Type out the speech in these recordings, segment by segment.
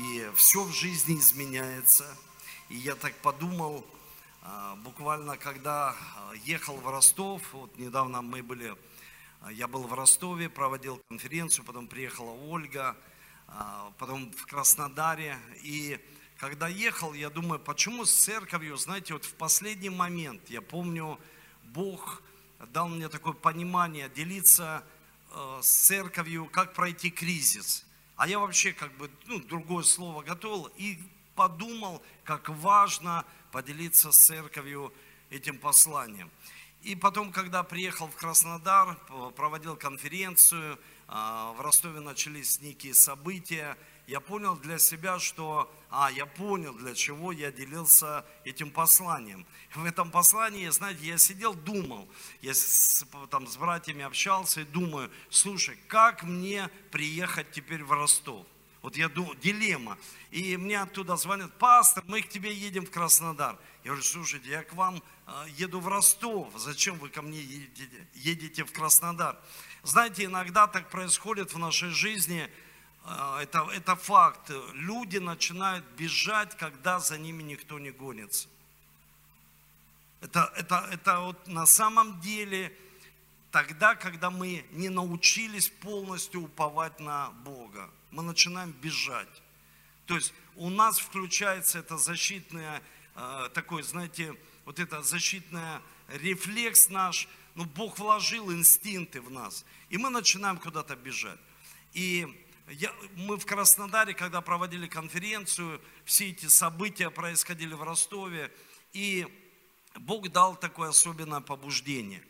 и все в жизни изменяется. И я так подумал, а, буквально когда а, ехал в Ростов, вот недавно мы были, а, я был в Ростове, проводил конференцию, потом приехала Ольга, потом в Краснодаре, и когда ехал, я думаю, почему с церковью, знаете, вот в последний момент, я помню, Бог дал мне такое понимание делиться с церковью, как пройти кризис. А я вообще как бы, ну, другое слово готовил и подумал, как важно поделиться с церковью этим посланием. И потом, когда приехал в Краснодар, проводил конференцию, а, в Ростове начались некие события, я понял для себя, что, а, я понял, для чего я делился этим посланием. В этом послании, знаете, я сидел, думал, я с, там с братьями общался и думаю, слушай, как мне приехать теперь в Ростов? Вот я думаю, дилемма. И мне оттуда звонят, пастор, мы к тебе едем в Краснодар. Я говорю, слушайте, я к вам а, еду в Ростов, зачем вы ко мне едете, едете в Краснодар? Знаете, иногда так происходит в нашей жизни, это, это факт. Люди начинают бежать, когда за ними никто не гонится. Это, это, это вот на самом деле тогда, когда мы не научились полностью уповать на Бога мы начинаем бежать. То есть у нас включается это защитное, э, такой, знаете, вот это защитное рефлекс наш, ну, Бог вложил инстинкты в нас, и мы начинаем куда-то бежать. И я, мы в Краснодаре, когда проводили конференцию, все эти события происходили в Ростове, и Бог дал такое особенное побуждение.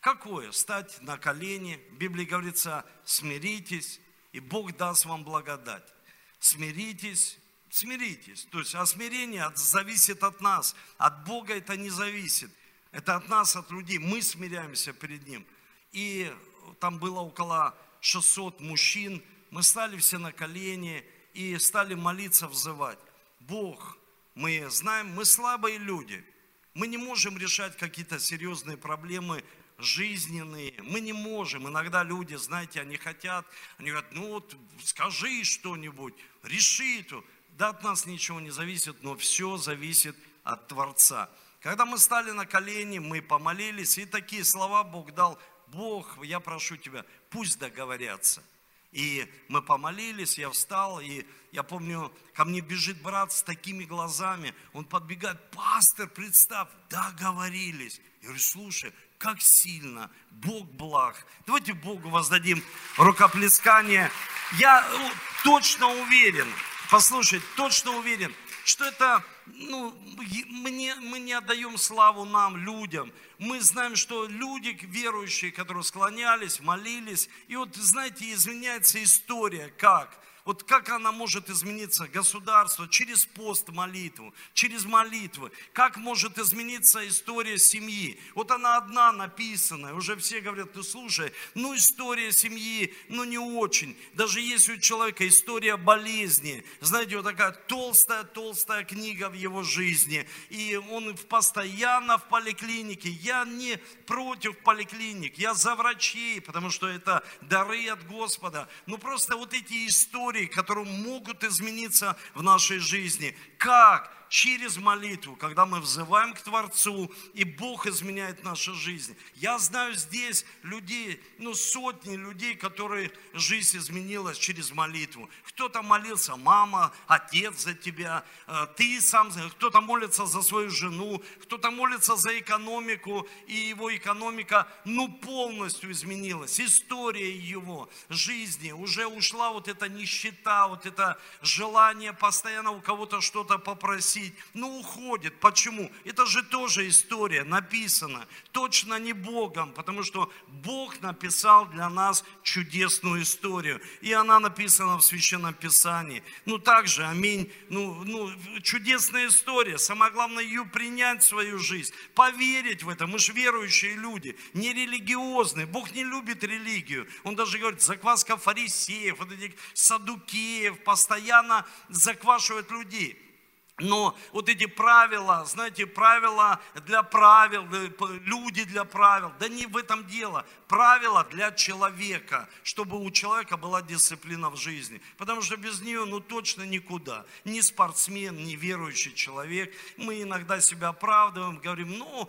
Какое? Стать на колени. В Библии говорится, смиритесь, и Бог даст вам благодать. Смиритесь, смиритесь. То есть, а смирение зависит от нас. От Бога это не зависит. Это от нас, от людей. Мы смиряемся перед Ним. И там было около 600 мужчин. Мы стали все на колени и стали молиться, взывать. Бог, мы знаем, мы слабые люди. Мы не можем решать какие-то серьезные проблемы жизненные. Мы не можем. Иногда люди, знаете, они хотят, они говорят, ну вот скажи что-нибудь, реши это. Да, от нас ничего не зависит, но все зависит от Творца. Когда мы стали на колени, мы помолились, и такие слова Бог дал. Бог, я прошу тебя, пусть договорятся. И мы помолились, я встал, и я помню, ко мне бежит брат с такими глазами, он подбегает, пастор, представь, договорились. Я говорю, слушай, как сильно, Бог благ. Давайте Богу воздадим рукоплескание. Я ну, точно уверен, послушай, точно уверен, что это, ну, мы не, мы не отдаем славу нам, людям. Мы знаем, что люди верующие, которые склонялись, молились, и вот, знаете, изменяется история, как? Вот как она может измениться, государство, через пост молитву, через молитвы. Как может измениться история семьи? Вот она одна написана, уже все говорят, ты слушай, ну история семьи, ну не очень. Даже если у человека история болезни, знаете, вот такая толстая-толстая книга в его жизни, и он постоянно в поликлинике. Я не против поликлиник, я за врачей, потому что это дары от Господа. Но просто вот эти истории, истории, которые могут измениться в нашей жизни. Как? Через молитву, когда мы взываем к Творцу, и Бог изменяет нашу жизнь. Я знаю здесь людей, ну сотни людей, которые жизнь изменилась через молитву. Кто-то молился, мама, отец за тебя, э, ты сам, кто-то молится за свою жену, кто-то молится за экономику, и его экономика, ну полностью изменилась. История его жизни, уже ушла вот эта нищета, вот это желание постоянно у кого-то что-то попросить, просить, но уходит. Почему? Это же тоже история написана. Точно не Богом, потому что Бог написал для нас чудесную историю. И она написана в Священном Писании. Ну также, аминь, ну, ну чудесная история. Самое главное ее принять в свою жизнь, поверить в это. Мы же верующие люди, не религиозные. Бог не любит религию. Он даже говорит, закваска фарисеев, вот этих садукеев, постоянно заквашивает людей. Но вот эти правила, знаете, правила для правил, э, люди для правил, да не в этом дело. Правила для человека, чтобы у человека была дисциплина в жизни. Потому что без нее, ну точно никуда. Ни спортсмен, ни верующий человек. Мы иногда себя оправдываем, говорим, ну,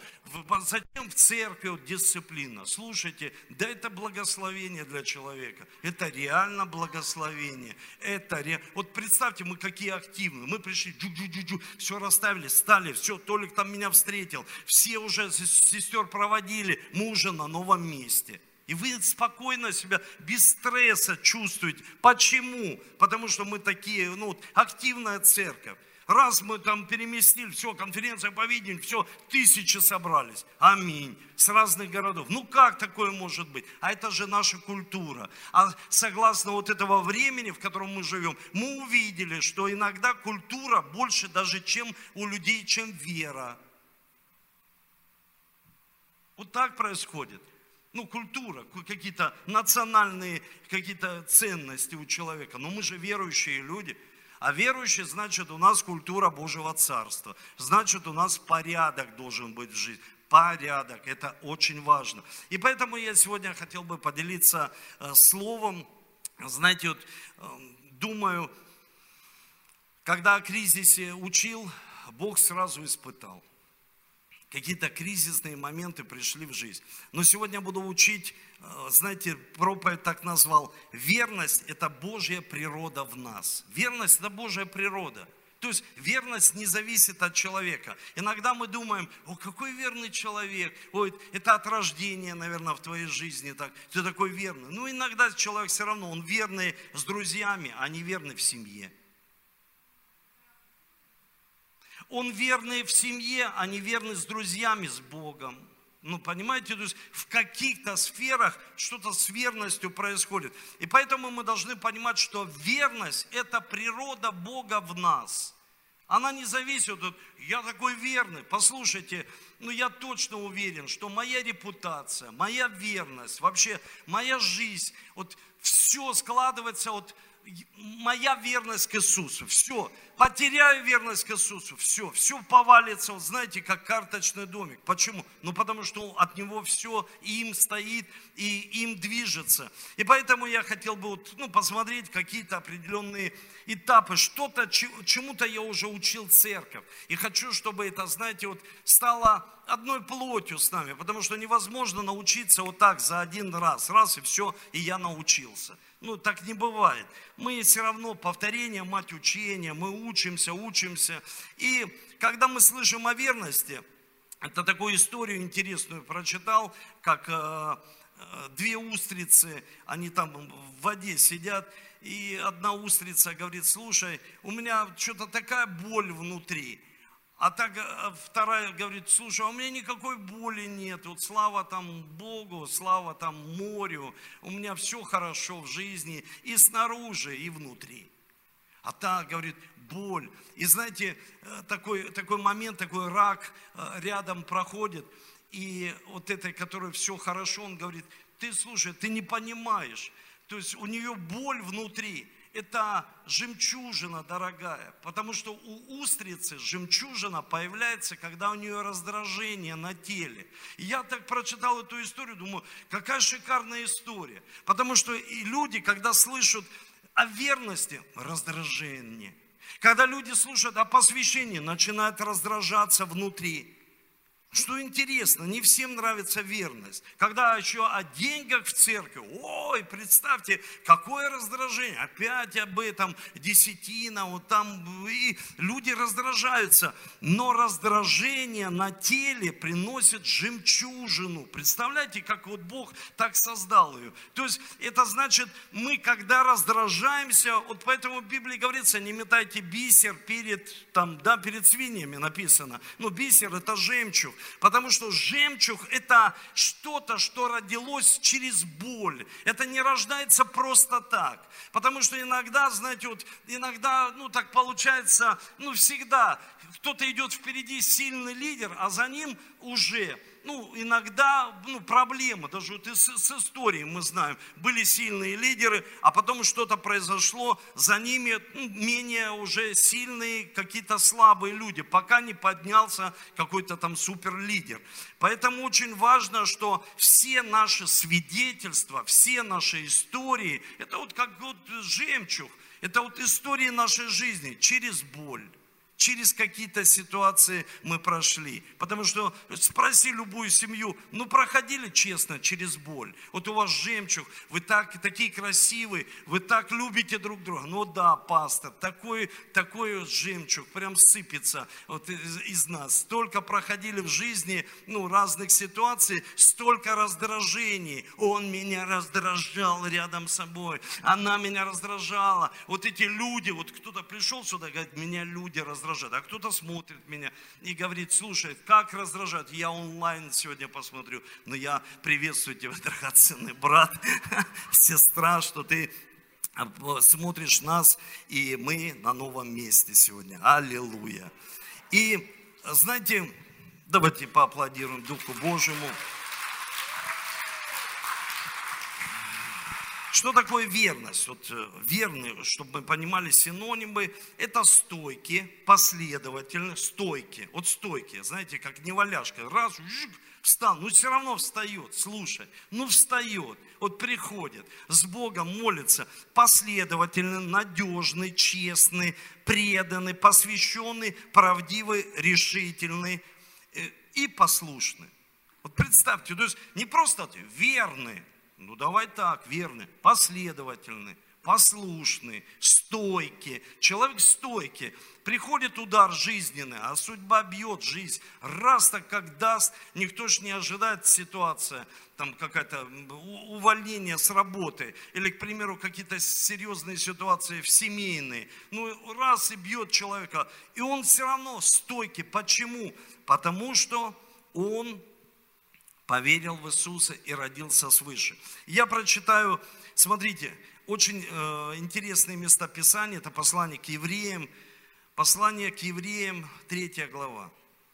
затем в церкви вот, дисциплина. Слушайте, да это благословение для человека. Это реально благословение. Это ре... Вот представьте, мы какие активные. Мы пришли, джу -джу -джу все расставили, стали, все, Толик там меня встретил, все уже сестер проводили, мы уже на новом месте. И вы спокойно себя, без стресса чувствуете. Почему? Потому что мы такие, ну, активная церковь. Раз мы там переместили, все, конференция по видению, все, тысячи собрались. Аминь. С разных городов. Ну как такое может быть? А это же наша культура. А согласно вот этого времени, в котором мы живем, мы увидели, что иногда культура больше даже, чем у людей, чем вера. Вот так происходит. Ну, культура, какие-то национальные какие-то ценности у человека. Но мы же верующие люди – а верующий, значит, у нас культура Божьего Царства. Значит, у нас порядок должен быть в жизни. Порядок, это очень важно. И поэтому я сегодня хотел бы поделиться э, словом. Знаете, вот э, думаю, когда о кризисе учил, Бог сразу испытал какие-то кризисные моменты пришли в жизнь. Но сегодня буду учить, знаете, проповедь так назвал, верность – это Божья природа в нас. Верность – это Божья природа. То есть верность не зависит от человека. Иногда мы думаем, о, какой верный человек, ой, это от рождения, наверное, в твоей жизни так, ты такой верный. Ну, иногда человек все равно, он верный с друзьями, а не верный в семье. Он верный в семье, а не верный с друзьями, с Богом. Ну, понимаете, то есть в каких-то сферах что-то с верностью происходит. И поэтому мы должны понимать, что верность – это природа Бога в нас. Она не зависит от, я такой верный. Послушайте, ну я точно уверен, что моя репутация, моя верность, вообще моя жизнь, вот все складывается от моя верность к Иисусу. Все, потеряю верность к Иисусу, все, все повалится, вот знаете, как карточный домик. Почему? Ну, потому что от Него все им стоит и им движется. И поэтому я хотел бы вот, ну, посмотреть какие-то определенные этапы, что-то, чему-то я уже учил церковь. И хочу, чтобы это, знаете, вот стало одной плотью с нами, потому что невозможно научиться вот так за один раз, раз и все, и я научился. Ну, так не бывает. Мы все равно повторение, мать учения, мы учимся, учимся. И когда мы слышим о верности, это такую историю интересную прочитал, как э, э, две устрицы, они там в воде сидят, и одна устрица говорит, слушай, у меня что-то такая боль внутри. А так э, вторая говорит, слушай, а у меня никакой боли нет, вот слава там Богу, слава там морю, у меня все хорошо в жизни и снаружи, и внутри. А та говорит, боль. И знаете, э, такой, такой момент, такой рак э, рядом проходит, и вот этой, которой все хорошо, он говорит, ты слушай, ты не понимаешь, то есть у нее боль внутри, это жемчужина дорогая, потому что у устрицы жемчужина появляется, когда у нее раздражение на теле. И я так прочитал эту историю, думаю, какая шикарная история. Потому что и люди, когда слышат о верности, раздражение. Когда люди слушают о посвящении, начинают раздражаться внутри. Что интересно, не всем нравится верность. Когда еще о деньгах в церкви, ой, представьте, какое раздражение, опять об этом, десятина, вот там, и люди раздражаются. Но раздражение на теле приносит жемчужину. Представляете, как вот Бог так создал ее. То есть это значит, мы когда раздражаемся, вот поэтому в Библии говорится, не метайте бисер перед, там, да, перед свиньями написано. Ну, бисер это жемчуг. Потому что жемчуг – это что-то, что родилось через боль. Это не рождается просто так. Потому что иногда, знаете, вот иногда, ну так получается, ну всегда, кто-то идет впереди, сильный лидер, а за ним уже ну, иногда ну, проблемы, даже вот с, с историей мы знаем, были сильные лидеры, а потом что-то произошло, за ними ну, менее уже сильные какие-то слабые люди, пока не поднялся какой-то там суперлидер. Поэтому очень важно, что все наши свидетельства, все наши истории, это вот как вот жемчуг, это вот истории нашей жизни через боль через какие-то ситуации мы прошли. Потому что спроси любую семью, ну проходили честно через боль. Вот у вас жемчуг, вы так, такие красивые, вы так любите друг друга. Ну да, пастор, такой, такой жемчуг прям сыпется вот из, из нас. Столько проходили в жизни ну, разных ситуаций, столько раздражений. Он меня раздражал рядом с собой, она меня раздражала. Вот эти люди, вот кто-то пришел сюда, говорит, меня люди раздражают раздражает. А кто-то смотрит меня и говорит, слушай, как раздражает? Я онлайн сегодня посмотрю, но я приветствую тебя, драгоценный брат, сестра, что ты смотришь нас, и мы на новом месте сегодня. Аллилуйя. И знаете, давайте поаплодируем Духу Божьему. Что такое верность? Вот э, верный, чтобы мы понимали синонимы, это стойки, последовательно, стойки. Вот стойки, знаете, как неваляшка. Раз, жик, встал, ну все равно встает, слушай, ну встает, вот приходит, с Богом молится, последовательный, надежный, честный, преданный, посвященный, правдивый, решительный э, и послушный. Вот представьте, то есть не просто верный, ну давай так, верный, последовательный, послушный, стойкий. Человек стойкий. Приходит удар жизненный, а судьба бьет жизнь. Раз так как даст, никто ж не ожидает ситуация, там какая-то увольнение с работы, или, к примеру, какие-то серьезные ситуации в семейные. Ну, раз и бьет человека, и он все равно стойкий. Почему? Потому что он поверил в Иисуса и родился свыше. Я прочитаю, смотрите, очень э, интересные места Писания, это послание к евреям, послание к евреям, третья глава.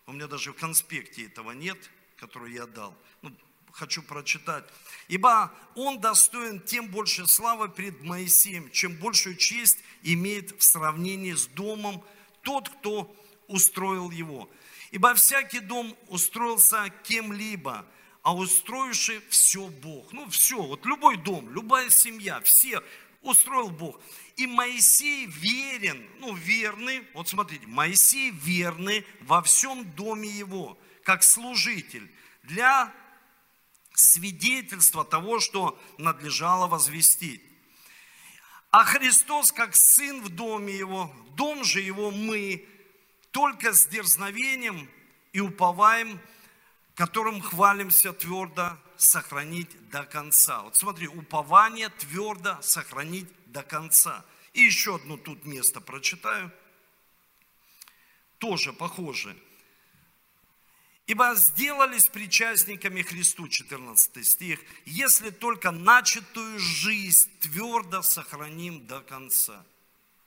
У меня даже в конспекте этого нет, который я дал. Ну, хочу прочитать. «Ибо он достоин тем больше славы пред Моисеем, чем большую честь имеет в сравнении с домом тот, кто устроил его. Ибо всякий дом устроился кем-либо, а устроивший все Бог. Ну, все, вот любой дом, любая семья, все устроил Бог. И Моисей верен, ну, верный, вот смотрите, Моисей верный во всем доме его, как служитель, для свидетельства того, что надлежало возвестить. А Христос, как сын в доме его, дом же его мы, только с дерзновением и уповаем которым хвалимся твердо сохранить до конца. Вот смотри, упование твердо сохранить до конца. И еще одно тут место прочитаю. Тоже похоже. Ибо сделались причастниками Христу, 14 стих, если только начатую жизнь твердо сохраним до конца.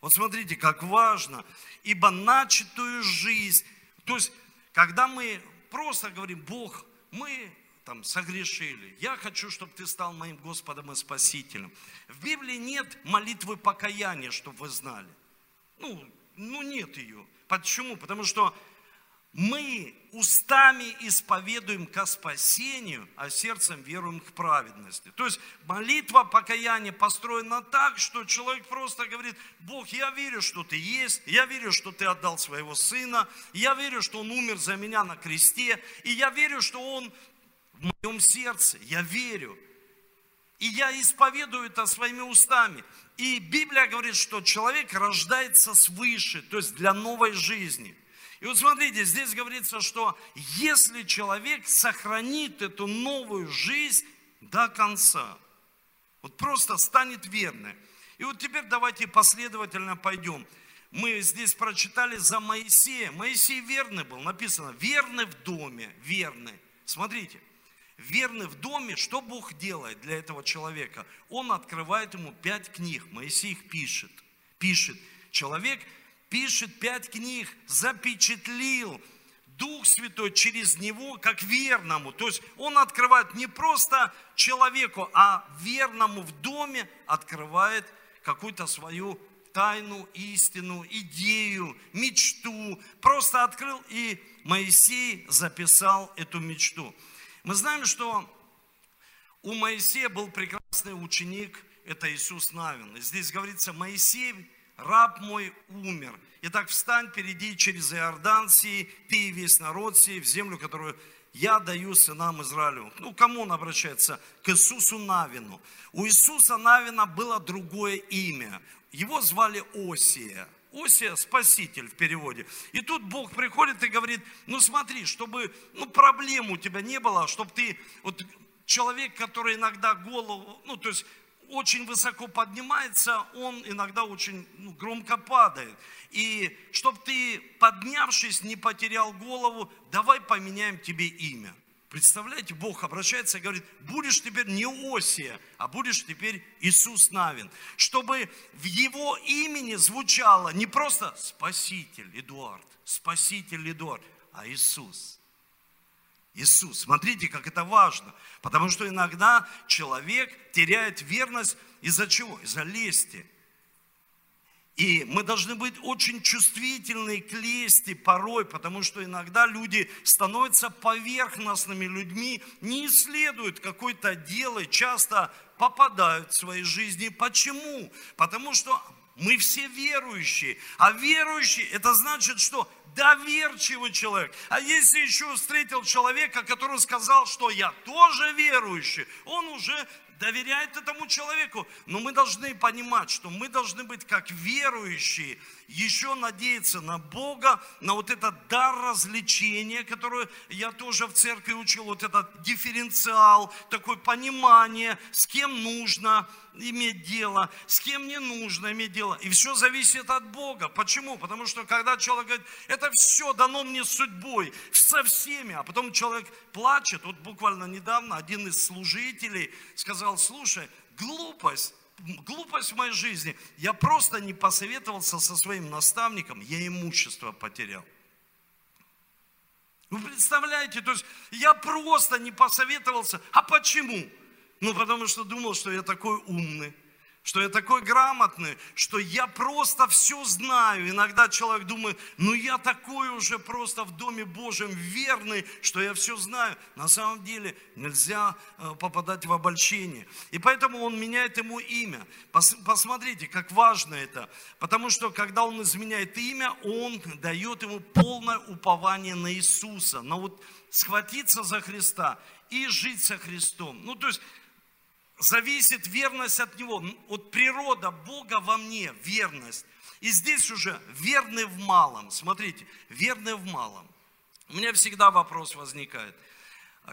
Вот смотрите, как важно, ибо начатую жизнь, то есть, когда мы просто говорим, Бог, мы там согрешили. Я хочу, чтобы ты стал моим Господом и Спасителем. В Библии нет молитвы покаяния, чтобы вы знали. Ну, ну нет ее. Почему? Потому что мы устами исповедуем ко спасению, а сердцем веруем к праведности. То есть молитва покаяния построена так, что человек просто говорит, Бог, я верю, что ты есть, я верю, что ты отдал своего сына, я верю, что он умер за меня на кресте, и я верю, что он в моем сердце, я верю. И я исповедую это своими устами. И Библия говорит, что человек рождается свыше, то есть для новой жизни. И вот смотрите, здесь говорится, что если человек сохранит эту новую жизнь до конца, вот просто станет верным. И вот теперь давайте последовательно пойдем. Мы здесь прочитали за Моисея. Моисей верный был, написано, верный в доме, верный. Смотрите, верный в доме, что Бог делает для этого человека? Он открывает ему пять книг, Моисей их пишет. Пишет. Человек пишет пять книг, запечатлил Дух Святой через него как верному. То есть он открывает не просто человеку, а верному в доме открывает какую-то свою тайну, истину, идею, мечту. Просто открыл, и Моисей записал эту мечту. Мы знаем, что у Моисея был прекрасный ученик, это Иисус Навин. Здесь говорится, Моисей, раб мой, умер. Итак, встань, перейди через Иордан сей, ты и весь народ сей, в землю, которую я даю сынам Израилю. Ну, кому он обращается? К Иисусу Навину. У Иисуса Навина было другое имя. Его звали Осия. Осия – спаситель в переводе. И тут Бог приходит и говорит, ну смотри, чтобы ну, проблем у тебя не было, чтобы ты, вот человек, который иногда голову, ну то есть очень высоко поднимается, он иногда очень ну, громко падает. И чтобы ты, поднявшись, не потерял голову, давай поменяем тебе имя. Представляете, Бог обращается и говорит, будешь теперь не Осия, а будешь теперь Иисус Навин. Чтобы в его имени звучало не просто Спаситель Эдуард, Спаситель Эдуард, а Иисус. Иисус. Смотрите, как это важно. Потому что иногда человек теряет верность из-за чего? Из-за лести. И мы должны быть очень чувствительны к лести порой, потому что иногда люди становятся поверхностными людьми, не исследуют какое-то дело, часто попадают в своей жизни. Почему? Потому что мы все верующие. А верующий, это значит, что доверчивый человек. А если еще встретил человека, который сказал, что я тоже верующий, он уже доверяет этому человеку. Но мы должны понимать, что мы должны быть как верующие, еще надеяться на Бога, на вот этот дар развлечения, который я тоже в церкви учил, вот этот дифференциал, такое понимание, с кем нужно иметь дело, с кем не нужно иметь дело. И все зависит от Бога. Почему? Потому что когда человек говорит, это все дано мне судьбой, со всеми, а потом человек плачет. Вот буквально недавно один из служителей сказал, слушай, глупость, глупость в моей жизни. Я просто не посоветовался со своим наставником, я имущество потерял. Вы представляете, то есть я просто не посоветовался. А почему? Ну, потому что думал, что я такой умный что я такой грамотный, что я просто все знаю. Иногда человек думает, ну я такой уже просто в Доме Божьем верный, что я все знаю. На самом деле нельзя э, попадать в обольщение. И поэтому он меняет ему имя. Посмотрите, как важно это. Потому что когда он изменяет имя, он дает ему полное упование на Иисуса. На вот схватиться за Христа и жить со Христом. Ну, то есть зависит верность от Него, от природа Бога во мне, верность. И здесь уже верный в малом. Смотрите, верный в малом. У меня всегда вопрос возникает.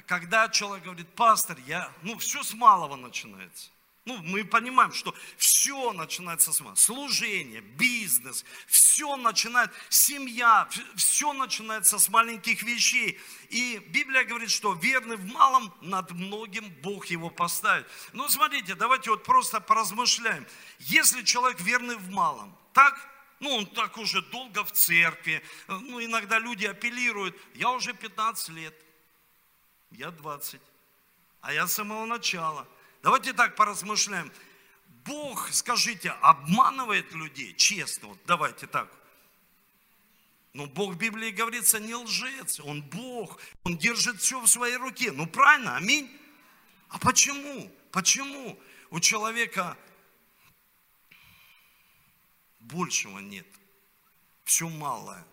Когда человек говорит, пастор, я, ну, все с малого начинается. Ну, мы понимаем, что все начинается с малого. Служение, бизнес, все начинает, семья, все начинается с маленьких вещей. И Библия говорит, что верный в малом над многим Бог его поставит. Ну, смотрите, давайте вот просто поразмышляем. Если человек верный в малом, так ну, он так уже долго в церкви. Ну, иногда люди апеллируют. Я уже 15 лет. Я 20. А я с самого начала. Давайте так поразмышляем. Бог, скажите, обманывает людей? Честно, вот давайте так. Но Бог в Библии говорится не лжец, Он Бог, Он держит все в своей руке. Ну правильно, аминь. А почему? Почему у человека большего нет? Все малое.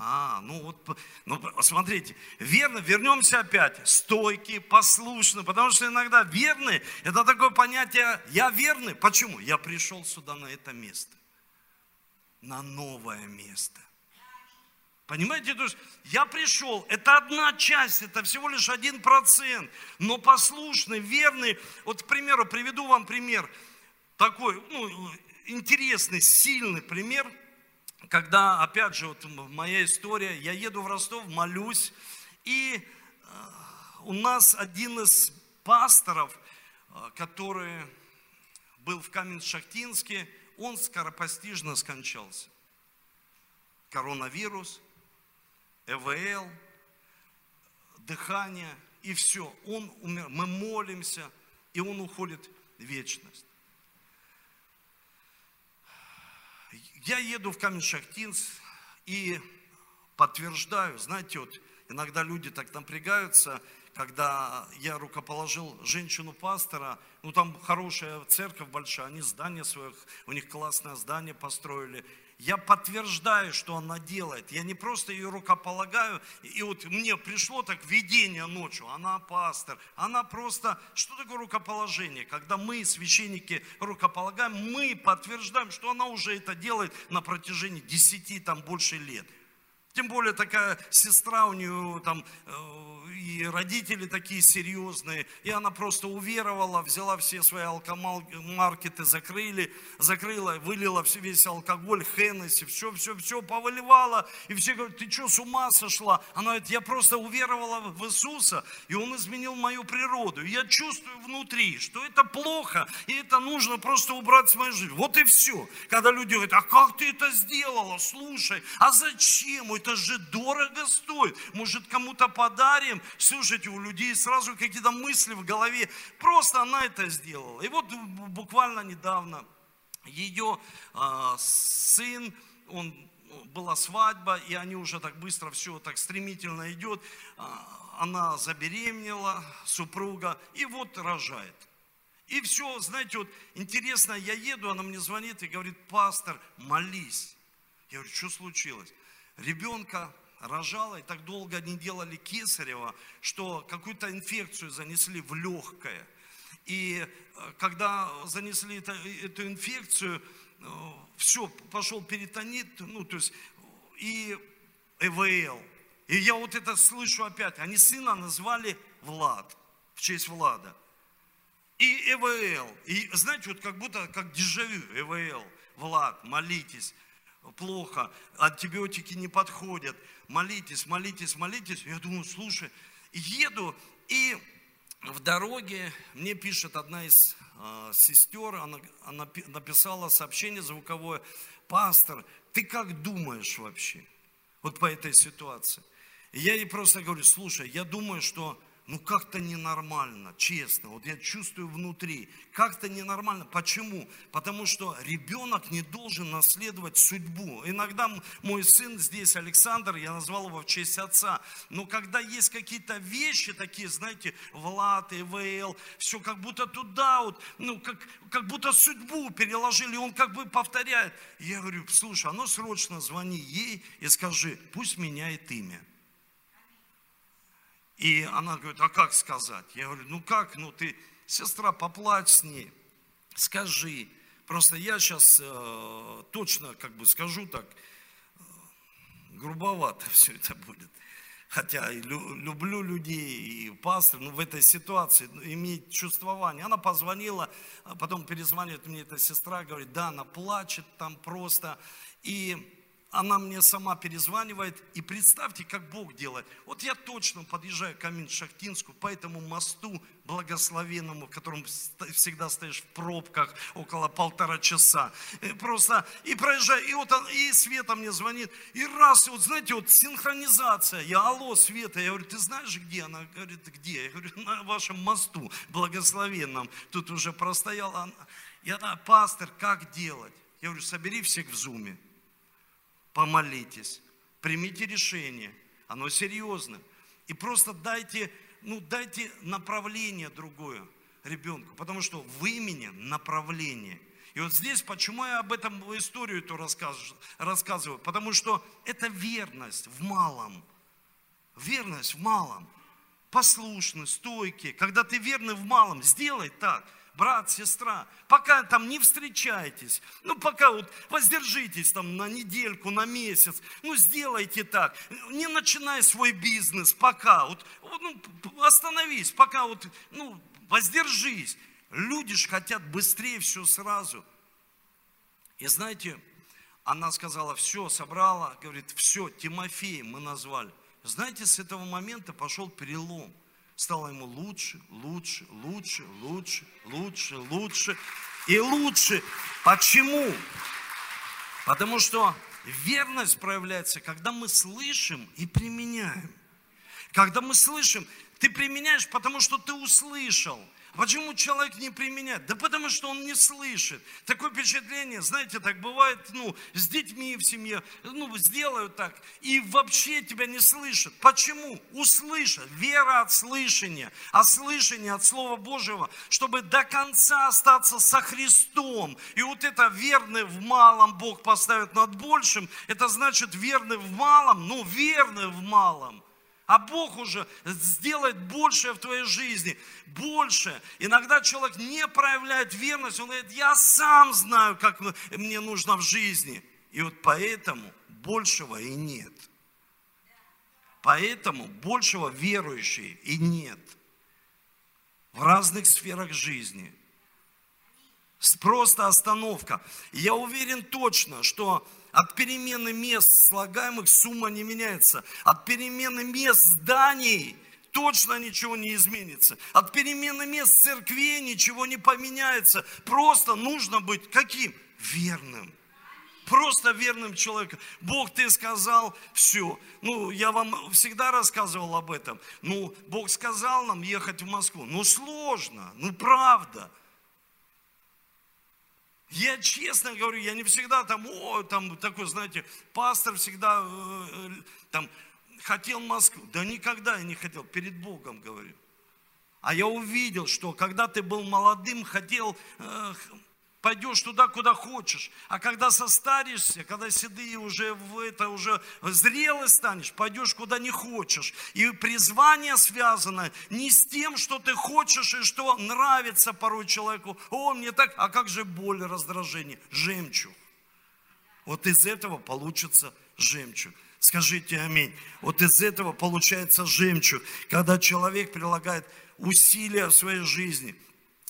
А, ну вот, ну, смотрите, верно, вернемся опять, стойкий, послушный, потому что иногда верный, это такое понятие, я верный, почему? Я пришел сюда на это место, на новое место. Понимаете, то есть я пришел, это одна часть, это всего лишь один процент, но послушный, верный, вот, к примеру, приведу вам пример, такой, ну, интересный, сильный пример – когда, опять же, вот моя история, я еду в Ростов, молюсь, и э, у нас один из пасторов, э, который был в Каменшахтинске, он скоропостижно скончался. коронавирус, ЭВЛ, дыхание, и все. Он умер. Мы молимся, и он уходит в вечность. Я еду в Камень-Шахтинск и подтверждаю, знаете, вот иногда люди так напрягаются, когда я рукоположил женщину-пастора, ну там хорошая церковь большая, они здание своих, у них классное здание построили, я подтверждаю, что она делает. Я не просто ее рукополагаю, и вот мне пришло так видение ночью, она пастор, она просто, что такое рукоположение? Когда мы, священники, рукополагаем, мы подтверждаем, что она уже это делает на протяжении 10, там, больше лет. Тем более такая сестра у нее там э, и родители такие серьезные, и она просто уверовала, взяла все свои алкомаркеты, закрыли, закрыла, вылила весь алкоголь, Хеннесси, все, все, все повыливала, и все говорят, ты что, с ума сошла? Она говорит, я просто уверовала в Иисуса, и Он изменил мою природу, и я чувствую внутри, что это плохо, и это нужно просто убрать с моей жизни. Вот и все. Когда люди говорят, а как ты это сделала? Слушай, а зачем? Это же дорого стоит. Может, кому-то подарим? слушайте, у людей сразу какие-то мысли в голове. Просто она это сделала. И вот буквально недавно ее э, сын, он была свадьба, и они уже так быстро все так стремительно идет. Она забеременела, супруга, и вот рожает. И все, знаете, вот интересно, я еду, она мне звонит и говорит, пастор, молись. Я говорю, что случилось? Ребенка рожала, и так долго они делали кесарево, что какую-то инфекцию занесли в легкое. И э, когда занесли это, эту инфекцию, э, все, пошел перитонит, ну, то есть, и ЭВЛ. И я вот это слышу опять. Они сына назвали Влад, в честь Влада. И ЭВЛ. И знаете, вот как будто как дежавю, ЭВЛ, Влад, молитесь плохо, антибиотики не подходят, молитесь, молитесь, молитесь. Я думаю, слушай, еду, и в дороге мне пишет одна из э, сестер, она, она написала сообщение звуковое, пастор, ты как думаешь вообще вот по этой ситуации? И я ей просто говорю, слушай, я думаю, что ну как-то ненормально, честно. Вот я чувствую внутри, как-то ненормально. Почему? Потому что ребенок не должен наследовать судьбу. Иногда мой сын здесь, Александр, я назвал его в честь отца. Но когда есть какие-то вещи такие, знаете, Влад, ИВЛ, все как будто туда вот, ну как, как будто судьбу переложили, он как бы повторяет. Я говорю, слушай, а ну срочно звони ей и скажи, пусть меняет имя. И она говорит, а как сказать? Я говорю, ну как, ну ты, сестра, поплачь с ней, скажи. Просто я сейчас э, точно как бы скажу так, э, грубовато все это будет. Хотя и лю, люблю людей, и пастор, но в этой ситуации ну, иметь чувствование. Она позвонила, а потом перезванивает мне эта сестра, говорит, да, она плачет там просто. И она мне сама перезванивает, и представьте, как Бог делает. Вот я точно подъезжаю к Амин-Шахтинску по этому мосту благословенному, в котором всегда стоишь в пробках около полтора часа. И просто, и проезжаю, и вот он, и Света мне звонит, и раз, и вот знаете, вот синхронизация. Я, алло, Света, я говорю, ты знаешь, где? Она говорит, где? Я говорю, на вашем мосту благословенном. Тут уже простояла. Я, пастор, как делать? Я говорю, собери всех в зуме помолитесь, примите решение, оно серьезно. И просто дайте, ну, дайте направление другое ребенку, потому что в имени направление. И вот здесь, почему я об этом историю эту рассказываю, потому что это верность в малом. Верность в малом. Послушный, стойкий. Когда ты верный в малом, сделай так – брат, сестра, пока там не встречайтесь, ну пока вот воздержитесь там на недельку, на месяц, ну сделайте так, не начинай свой бизнес пока, вот, ну, остановись, пока вот, ну воздержись. Люди же хотят быстрее все сразу. И знаете, она сказала, все, собрала, говорит, все, Тимофей мы назвали. Знаете, с этого момента пошел перелом – стало ему лучше, лучше, лучше, лучше, лучше, лучше и лучше. Почему? Потому что Верность проявляется, когда мы слышим и применяем. Когда мы слышим, ты применяешь, потому что ты услышал – Почему человек не применяет? Да потому что он не слышит. Такое впечатление, знаете, так бывает, ну, с детьми в семье, ну, сделают так, и вообще тебя не слышат. Почему? Услышат. Вера от слышания, а слышание от Слова Божьего, чтобы до конца остаться со Христом. И вот это верный в малом Бог поставит над большим, это значит верный в малом, ну, верный в малом. А Бог уже сделает большее в твоей жизни. Больше. Иногда человек не проявляет верность. Он говорит, я сам знаю, как мне нужно в жизни. И вот поэтому большего и нет. Поэтому большего верующие и нет. В разных сферах жизни. Просто остановка. Я уверен точно, что от перемены мест слагаемых сумма не меняется. От перемены мест зданий точно ничего не изменится. От перемены мест церквей ничего не поменяется. Просто нужно быть каким? Верным. Просто верным человеком. Бог, ты сказал, все. Ну, я вам всегда рассказывал об этом. Ну, Бог сказал нам ехать в Москву. Ну, сложно, ну, правда. Я честно говорю, я не всегда там, о, там такой, знаете, пастор всегда э, э, там хотел Москву. Да никогда я не хотел, перед Богом говорю. А я увидел, что когда ты был молодым, хотел э, пойдешь туда, куда хочешь. А когда состаришься, когда седые уже в это уже зрелый станешь, пойдешь куда не хочешь. И призвание связано не с тем, что ты хочешь и что нравится порой человеку. О, мне так, а как же боль, раздражение? Жемчуг. Вот из этого получится жемчуг. Скажите аминь. Вот из этого получается жемчуг, когда человек прилагает усилия в своей жизни.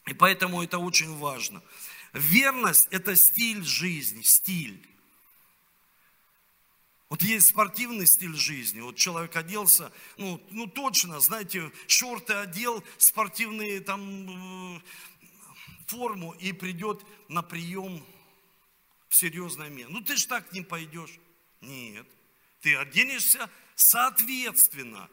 И поэтому это очень важно. Верность – это стиль жизни, стиль. Вот есть спортивный стиль жизни. Вот человек оделся, ну, ну точно, знаете, шорты одел, спортивные там э, форму и придет на прием в серьезное место. Ну ты ж так не пойдешь. Нет. Ты оденешься соответственно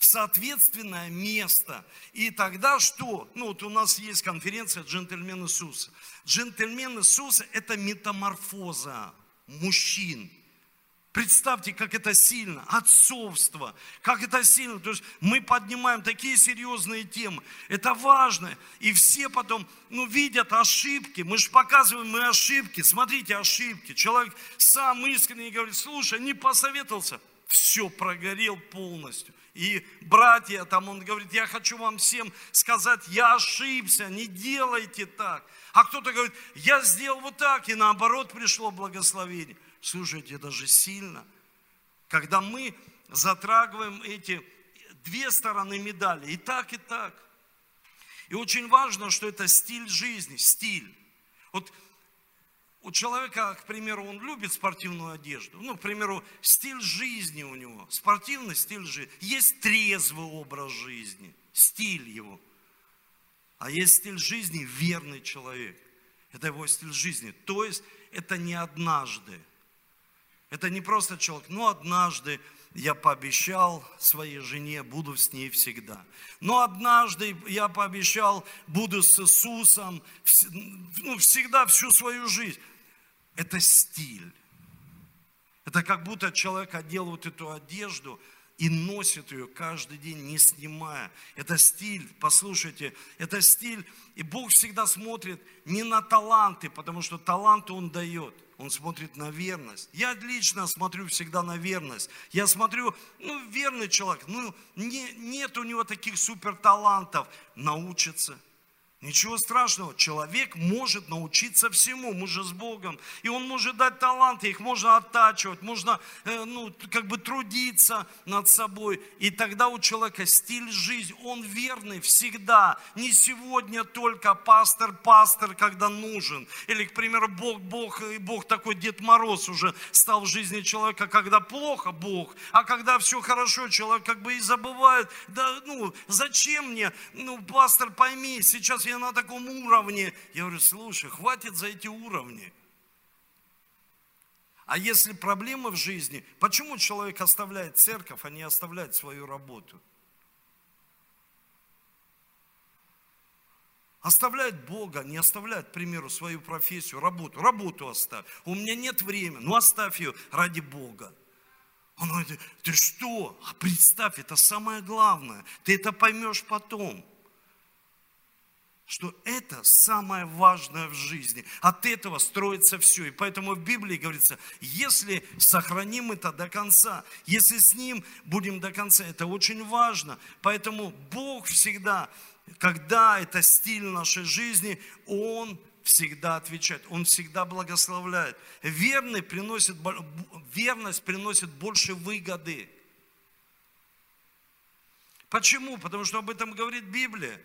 в соответственное место. И тогда что? Ну вот у нас есть конференция «Джентльмен Иисуса». Джентльмен Иисуса – это метаморфоза мужчин. Представьте, как это сильно, отцовство, как это сильно. То есть мы поднимаем такие серьезные темы. Это важно. И все потом, ну, видят ошибки. Мы же показываем мы ошибки. Смотрите, ошибки. Человек сам искренне говорит, слушай, не посоветовался. Все, прогорел полностью. И братья, там он говорит, я хочу вам всем сказать, я ошибся, не делайте так. А кто-то говорит, я сделал вот так, и наоборот пришло благословение. Слушайте, это же сильно. Когда мы затрагиваем эти две стороны медали, и так, и так. И очень важно, что это стиль жизни, стиль. Вот у человека, к примеру, он любит спортивную одежду. Ну, к примеру, стиль жизни у него, спортивный стиль жизни. Есть трезвый образ жизни, стиль его. А есть стиль жизни верный человек. Это его стиль жизни. То есть это не однажды. Это не просто человек, ну однажды я пообещал своей жене, буду с ней всегда. Но однажды я пообещал, буду с Иисусом ну, всегда всю свою жизнь это стиль. Это как будто человек одел вот эту одежду и носит ее каждый день, не снимая. Это стиль, послушайте, это стиль. И Бог всегда смотрит не на таланты, потому что таланты Он дает. Он смотрит на верность. Я лично смотрю всегда на верность. Я смотрю, ну, верный человек, ну, не, нет у него таких супер талантов. Научится, Ничего страшного, человек может научиться всему, мы же с Богом. И он может дать таланты, их можно оттачивать, можно э, ну, как бы трудиться над собой. И тогда у человека стиль жизни, он верный всегда. Не сегодня только пастор, пастор, когда нужен. Или, к примеру, Бог, Бог, и Бог такой Дед Мороз уже стал в жизни человека, когда плохо Бог, а когда все хорошо, человек как бы и забывает, да ну зачем мне, ну пастор пойми, сейчас я на таком уровне. Я говорю, слушай, хватит за эти уровни. А если проблемы в жизни, почему человек оставляет церковь, а не оставляет свою работу? Оставляет Бога, не оставляет, к примеру, свою профессию, работу. Работу оставь. У меня нет времени. Ну оставь ее ради Бога. Он говорит, ты что? А представь, это самое главное. Ты это поймешь потом. Что это самое важное в жизни. От этого строится все. И поэтому в Библии говорится, если сохраним это до конца, если с ним будем до конца, это очень важно. Поэтому Бог всегда когда это стиль нашей жизни, Он всегда отвечает, Он всегда благословляет. Верный приносит, верность приносит больше выгоды. Почему? Потому что об этом говорит Библия.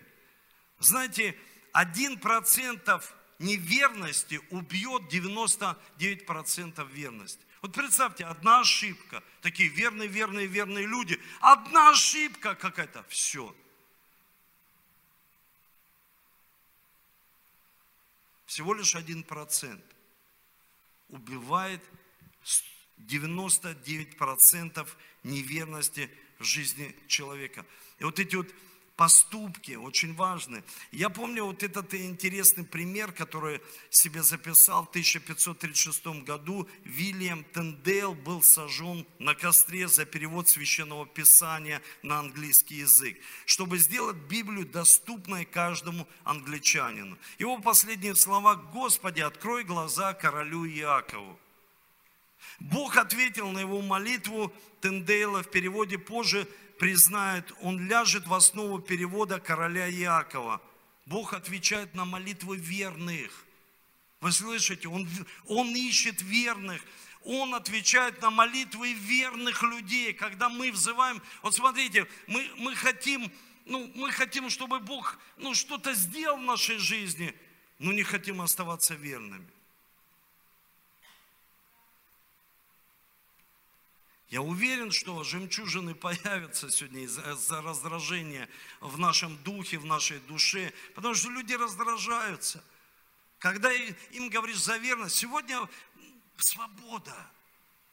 Знаете, один процентов неверности убьет 99% верности. Вот представьте, одна ошибка, такие верные, верные, верные люди, одна ошибка какая-то, все – всего лишь один процент убивает 99% неверности в жизни человека. И вот эти вот поступки очень важны. Я помню вот этот интересный пример, который себе записал в 1536 году. Вильям Тендейл был сожжен на костре за перевод священного писания на английский язык, чтобы сделать Библию доступной каждому англичанину. Его последние слова «Господи, открой глаза королю Иакову». Бог ответил на его молитву Тендейла в переводе позже признает, он ляжет в основу перевода короля Иакова. Бог отвечает на молитвы верных. Вы слышите, он, он ищет верных. Он отвечает на молитвы верных людей, когда мы взываем. Вот смотрите, мы, мы хотим, ну, мы хотим, чтобы Бог ну, что-то сделал в нашей жизни, но не хотим оставаться верными. Я уверен, что жемчужины появятся сегодня из-за раздражения в нашем духе, в нашей душе, потому что люди раздражаются. Когда им говоришь за верность, сегодня свобода,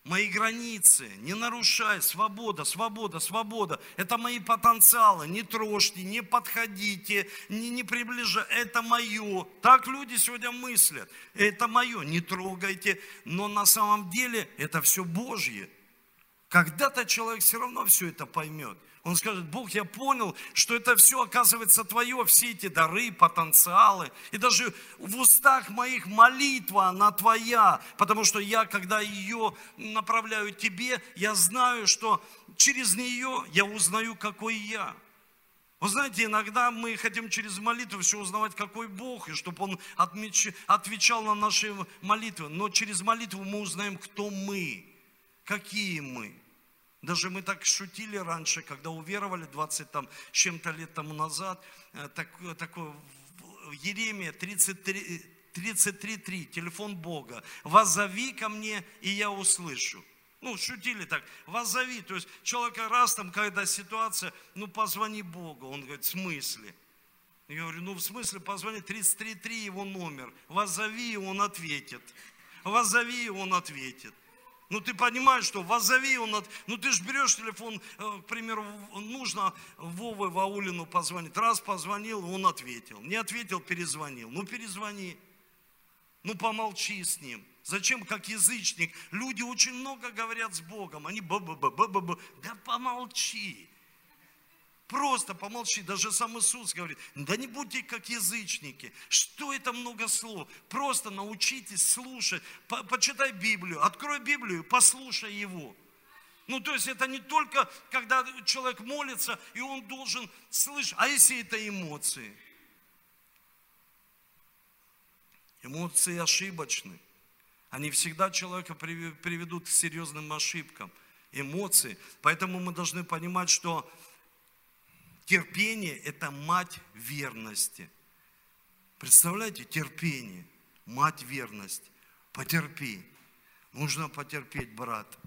мои границы, не нарушай, свобода, свобода, свобода. Это мои потенциалы, не трожьте, не подходите, не, не приближайте, это мое. Так люди сегодня мыслят, это мое, не трогайте. Но на самом деле это все Божье. Когда-то человек все равно все это поймет. Он скажет, Бог, я понял, что это все оказывается Твое, все эти дары, потенциалы. И даже в устах моих молитва, она Твоя. Потому что я, когда ее направляю Тебе, я знаю, что через нее я узнаю, какой я. Вы знаете, иногда мы хотим через молитву все узнавать, какой Бог, и чтобы Он отмеч... отвечал на наши молитвы. Но через молитву мы узнаем, кто мы, какие мы. Даже мы так шутили раньше, когда уверовали 20 там, с чем-то лет тому назад, э, так, такой Еремия 33, 33.3, телефон Бога. «Возови ко мне, и я услышу». Ну, шутили так, возови. То есть человека раз там, когда ситуация, ну, позвони Богу. Он говорит, в смысле? Я говорю, ну, в смысле, позвони, 33.3 его номер. Возови, и он ответит. Возови, и он ответит. Ну ты понимаешь, что возови он, от... ну ты же берешь телефон, э, к примеру, нужно Вовы Ваулину позвонить. Раз позвонил, он ответил. Не ответил, перезвонил. Ну перезвони. Ну помолчи с ним. Зачем, как язычник? Люди очень много говорят с Богом. Они ба-ба-ба-ба-ба. Да помолчи. Просто помолчи. Даже сам Иисус говорит, да не будьте как язычники. Что это много слов? Просто научитесь слушать. По почитай Библию, открой Библию, послушай Его. Ну, то есть это не только, когда человек молится, и он должен слышать, а если это эмоции? Эмоции ошибочны. Они всегда человека приведут к серьезным ошибкам. Эмоции. Поэтому мы должны понимать, что Терпение – это мать верности. Представляете, терпение, мать верности. Потерпи. Нужно потерпеть, брат.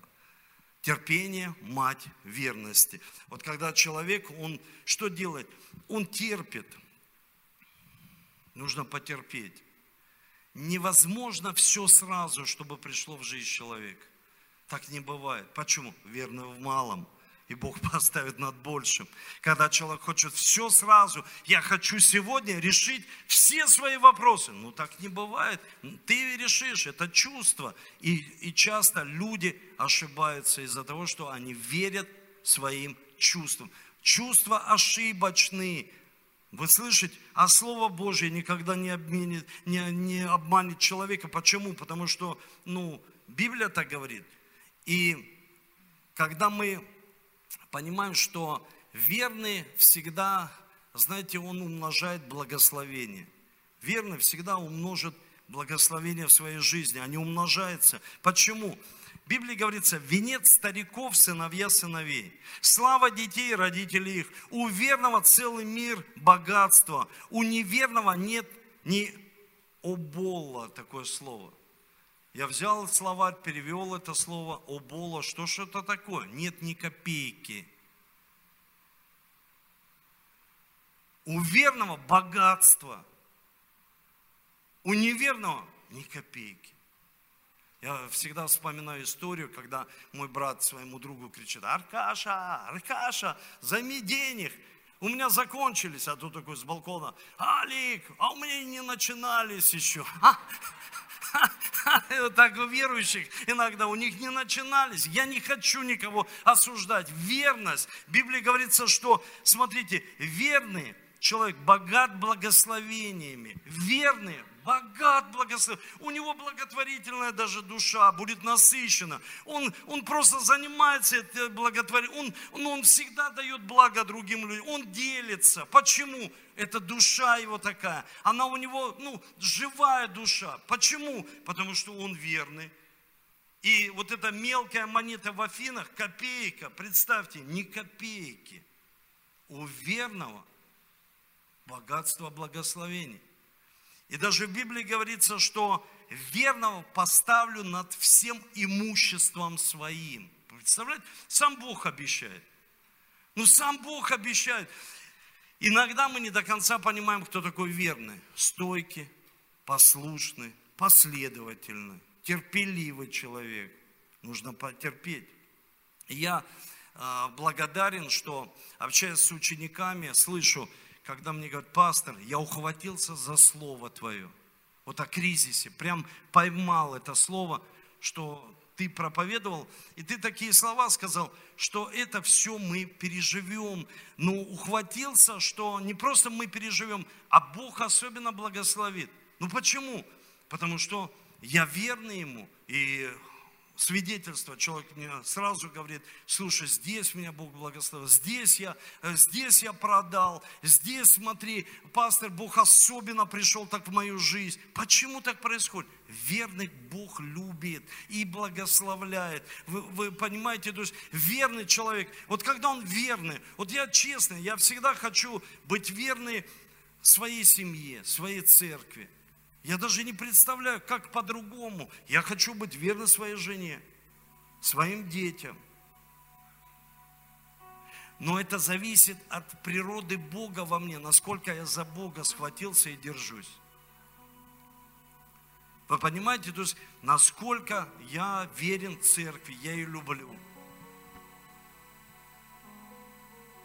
Терпение – мать верности. Вот когда человек, он что делает? Он терпит. Нужно потерпеть. невозможно все сразу, чтобы пришло в жизнь человека. Так не бывает. Почему? Верно в малом. И Бог поставит над большим. Когда человек хочет все сразу, я хочу сегодня решить все свои вопросы. Ну так не бывает. Ты решишь, это чувство. И, и часто люди ошибаются из-за того, что они верят своим чувствам. Чувства ошибочные. Вы слышите? А Слово Божье никогда не, обменит, не, не обманет человека. Почему? Потому что, ну, Библия так говорит. И когда мы понимаем, что верный всегда, знаете, он умножает благословение. Верный всегда умножит благословение в своей жизни, они умножаются. Почему? В Библии говорится, венец стариков, сыновья сыновей. Слава детей, родителей их. У верного целый мир богатства. У неверного нет ни обола, такое слово. Я взял словарь, перевел это слово обола. Что же это такое? Нет ни копейки. У верного богатство. У неверного ни копейки. Я всегда вспоминаю историю, когда мой брат своему другу кричит, Аркаша, Аркаша, займи денег, у меня закончились, а тут такой с балкона, Алик, а у меня не начинались еще. Вот так у верующих иногда у них не начинались. Я не хочу никого осуждать. Верность. В Библии говорится, что, смотрите, верный человек богат благословениями. Верный богат благословен. У него благотворительная даже душа будет насыщена. Он, он просто занимается этой благотворением. Он, он всегда дает благо другим людям. Он делится. Почему? Это душа его такая. Она у него, ну, живая душа. Почему? Потому что он верный. И вот эта мелкая монета в Афинах, копейка, представьте, не копейки. У верного богатство благословений. И даже в Библии говорится, что верного поставлю над всем имуществом своим. Представляете? Сам Бог обещает. Ну, сам Бог обещает. Иногда мы не до конца понимаем, кто такой верный. Стойкий, послушный, последовательный, терпеливый человек. Нужно потерпеть. Я э, благодарен, что общаясь с учениками, слышу, когда мне говорят, пастор, я ухватился за слово твое. Вот о кризисе, прям поймал это слово, что ты проповедовал, и ты такие слова сказал, что это все мы переживем. Ну, ухватился, что не просто мы переживем, а Бог особенно благословит. Ну почему? Потому что я верный Ему, и свидетельство, человек мне сразу говорит, слушай, здесь меня Бог благословил, здесь я, э, здесь я продал, здесь, смотри, пастор, Бог особенно пришел так в мою жизнь. Почему так происходит? Верный Бог любит и благословляет. Вы, вы понимаете, то есть верный человек, вот когда он верный, вот я честный, я всегда хочу быть верный своей семье, своей церкви. Я даже не представляю, как по-другому. Я хочу быть верным своей жене, своим детям. Но это зависит от природы Бога во мне, насколько я за Бога схватился и держусь. Вы понимаете, то есть, насколько я верен церкви, я ее люблю.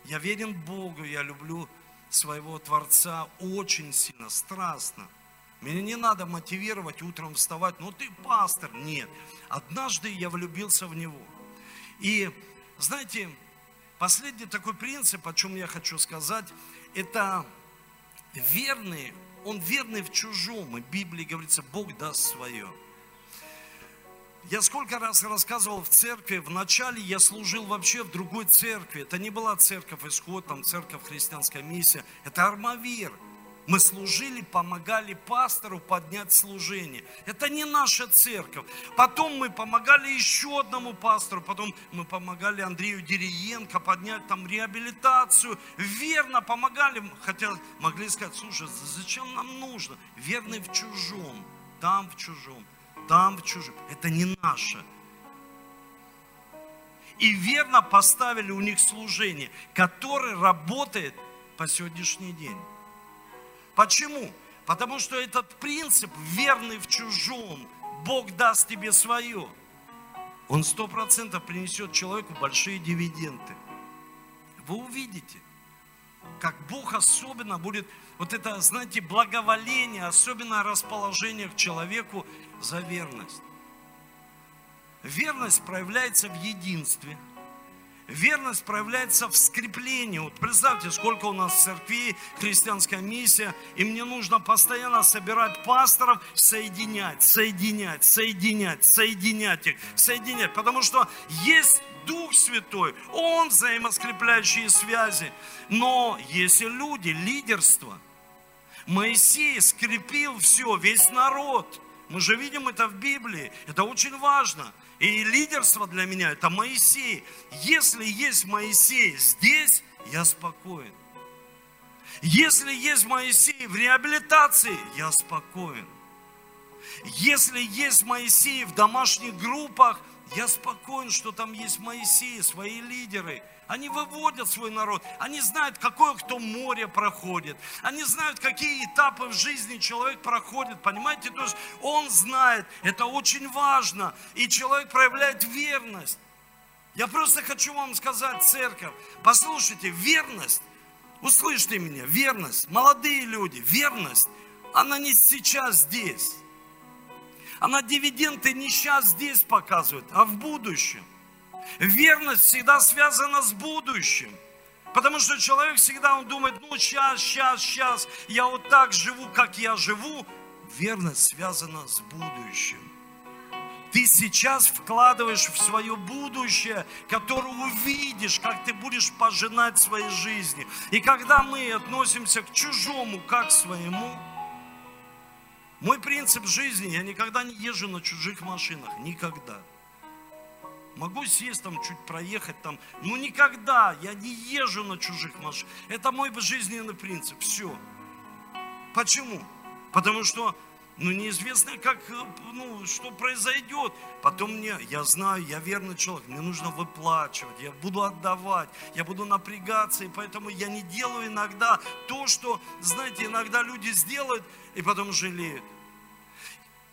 Я верен Богу, я люблю своего Творца очень сильно, страстно. Меня не надо мотивировать утром вставать, ну ты пастор. Нет. Однажды я влюбился в него. И, знаете, последний такой принцип, о чем я хочу сказать, это верный, он верный в чужом. И в Библии говорится, Бог даст свое. Я сколько раз рассказывал в церкви, вначале я служил вообще в другой церкви. Это не была церковь Исход, там церковь христианская миссия. Это Армавир. Мы служили, помогали пастору поднять служение. Это не наша церковь. Потом мы помогали еще одному пастору, потом мы помогали Андрею Дериенко поднять там реабилитацию. Верно помогали, хотя могли сказать, слушай, зачем нам нужно? Верный в чужом, там в чужом, там в чужом. Это не наше. И верно поставили у них служение, которое работает по сегодняшний день. Почему? Потому что этот принцип, верный в чужом, Бог даст тебе свое. Он сто процентов принесет человеку большие дивиденды. Вы увидите, как Бог особенно будет, вот это, знаете, благоволение, особенное расположение к человеку за верность. Верность проявляется в единстве – Верность проявляется в скреплении. Вот представьте, сколько у нас в церкви, христианская миссия, и мне нужно постоянно собирать пасторов, соединять, соединять, соединять, соединять их, соединять. Потому что есть Дух Святой, Он взаимоскрепляющие связи. Но есть и люди, лидерство. Моисей скрепил все, весь народ. Мы же видим это в Библии. Это очень важно. И лидерство для меня это Моисей. Если есть Моисей здесь, я спокоен. Если есть Моисей в реабилитации, я спокоен. Если есть Моисей в домашних группах, я спокоен, что там есть Моисей, свои лидеры – они выводят свой народ. Они знают, какое кто море проходит. Они знают, какие этапы в жизни человек проходит. Понимаете? То есть он знает. Это очень важно. И человек проявляет верность. Я просто хочу вам сказать, церковь, послушайте, верность, услышьте меня, верность, молодые люди, верность, она не сейчас здесь. Она дивиденды не сейчас здесь показывает, а в будущем. Верность всегда связана с будущим. Потому что человек всегда он думает, ну сейчас, сейчас, сейчас, я вот так живу, как я живу. Верность связана с будущим. Ты сейчас вкладываешь в свое будущее, которое увидишь, как ты будешь пожинать своей жизни. И когда мы относимся к чужому, как к своему, мой принцип жизни, я никогда не езжу на чужих машинах, никогда. Могу сесть там, чуть проехать там. Но никогда я не езжу на чужих машинах. Это мой жизненный принцип. Все. Почему? Потому что ну, неизвестно, как, ну, что произойдет. Потом мне, я знаю, я верный человек, мне нужно выплачивать, я буду отдавать, я буду напрягаться, и поэтому я не делаю иногда то, что, знаете, иногда люди сделают, и потом жалеют.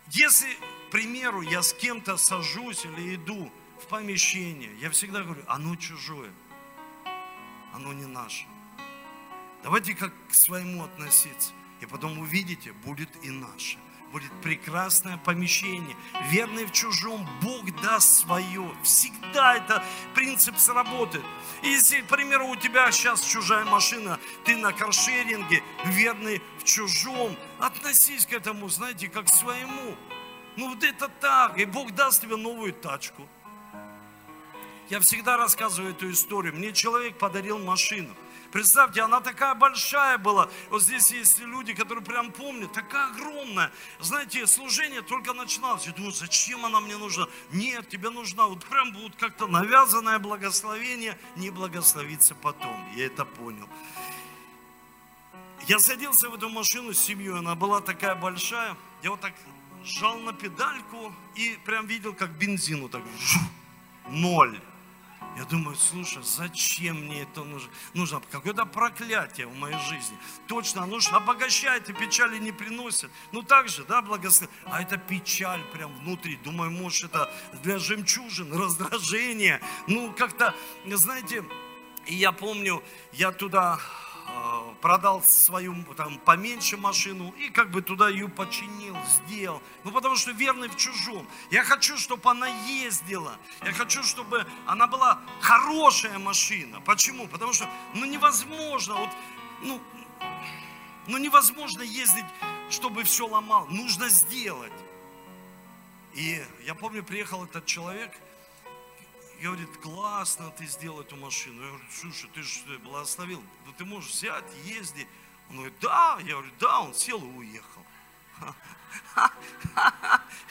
Если, к примеру, я с кем-то сажусь или иду, в помещение, я всегда говорю, оно чужое, оно не наше. Давайте как к своему относиться. И потом увидите, будет и наше. Будет прекрасное помещение. Верный в чужом, Бог даст свое. Всегда это принцип сработает. Если, к примеру, у тебя сейчас чужая машина, ты на каршеринге, верный в чужом, относись к этому, знаете, как к своему. Ну вот это так, и Бог даст тебе новую тачку – я всегда рассказываю эту историю. Мне человек подарил машину. Представьте, она такая большая была. Вот здесь есть люди, которые прям помнят, такая огромная. Знаете, служение только начиналось. Я думаю, зачем она мне нужна? Нет, тебе нужна. Вот прям вот как-то навязанное благословение, не благословиться потом. Я это понял. Я садился в эту машину с семьей, она была такая большая. Я вот так сжал на педальку и прям видел, как бензину так ноль. Я думаю, слушай, зачем мне это нужно? Нужно какое-то проклятие в моей жизни. Точно, оно же обогащает и печали не приносит. Ну так же, да, благословение. А это печаль прям внутри. Думаю, может, это для жемчужин, раздражение. Ну, как-то, знаете, я помню, я туда продал свою там поменьше машину и как бы туда ее починил, сделал. Ну потому что верный в чужом. Я хочу, чтобы она ездила. Я хочу, чтобы она была хорошая машина. Почему? Потому что ну невозможно, вот, ну, ну невозможно ездить, чтобы все ломал. Нужно сделать. И я помню, приехал этот человек – говорит, классно ты сделал эту машину. Я говорю, слушай, ты же благословил, ну ты можешь взять, езди. Он говорит, да, я говорю, да, он сел и уехал.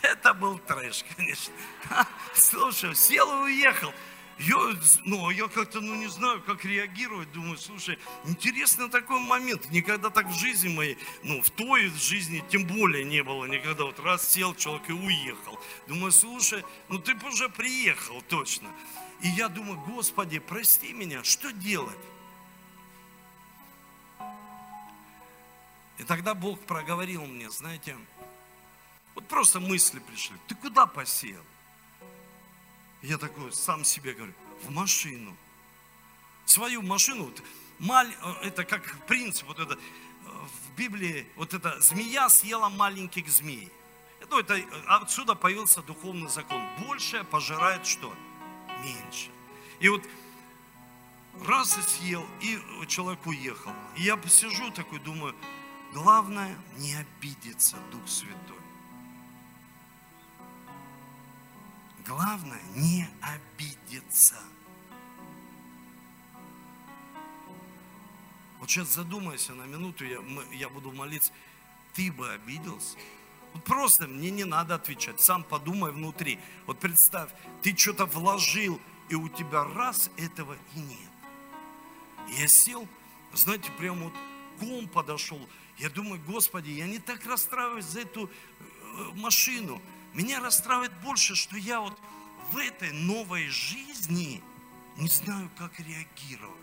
Это был трэш, конечно. Слушай, сел и уехал. Я, ну, я как-то, ну, не знаю, как реагировать. Думаю, слушай, интересный такой момент. Никогда так в жизни моей, ну, в той жизни тем более не было никогда. Вот раз сел человек и уехал. Думаю, слушай, ну, ты бы уже приехал точно. И я думаю, Господи, прости меня, что делать? И тогда Бог проговорил мне, знаете, вот просто мысли пришли. Ты куда посеял? Я такой сам себе говорю, в машину. Свою машину, маль, это как принцип, вот это, в Библии, вот эта змея съела маленьких змей. Ну, это, отсюда появился духовный закон. Большее пожирает что? Меньше. И вот раз и съел, и человек уехал. И я посижу такой, думаю, главное не обидеться, Дух Святой. Главное не обидеться. Вот сейчас задумайся на минуту, я, мы, я буду молиться. Ты бы обиделся? Вот просто мне не надо отвечать. Сам подумай внутри. Вот представь, ты что-то вложил, и у тебя раз этого и нет. Я сел, знаете, прямо вот ком подошел. Я думаю, Господи, я не так расстраиваюсь за эту э, машину. Меня расстраивает больше, что я вот в этой новой жизни не знаю, как реагировать.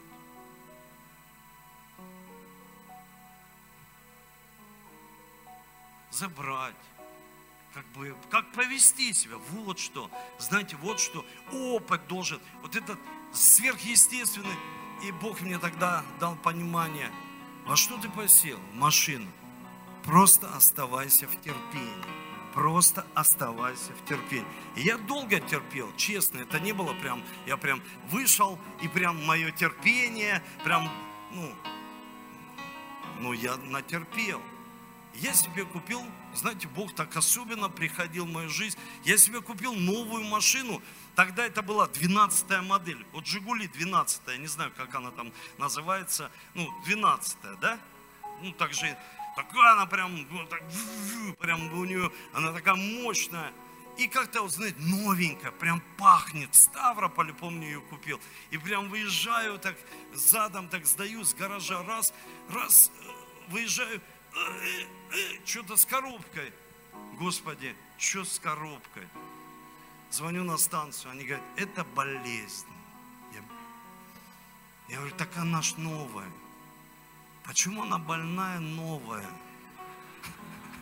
Забрать, как бы, как повести себя, вот что. Знаете, вот что опыт должен, вот этот сверхъестественный. И Бог мне тогда дал понимание, во что ты посел? Машину. Просто оставайся в терпении просто оставайся в терпении. И я долго терпел, честно, это не было прям, я прям вышел, и прям мое терпение, прям, ну, ну я натерпел. Я себе купил, знаете, Бог так особенно приходил в мою жизнь. Я себе купил новую машину. Тогда это была 12 модель. Вот Жигули 12, я не знаю, как она там называется. Ну, 12, да? Ну, так же Такая она прям, ну, так, прям у нее, она такая мощная. И как-то, вот, знаете, новенькая, прям пахнет. В Ставрополе, помню, ее купил. И прям выезжаю так, задом так сдаю с гаража, раз, раз, э, выезжаю, э, э, что-то с коробкой. Господи, что с коробкой? Звоню на станцию, они говорят, это болезнь. Я, я говорю, так она ж новая. Почему она больная новая?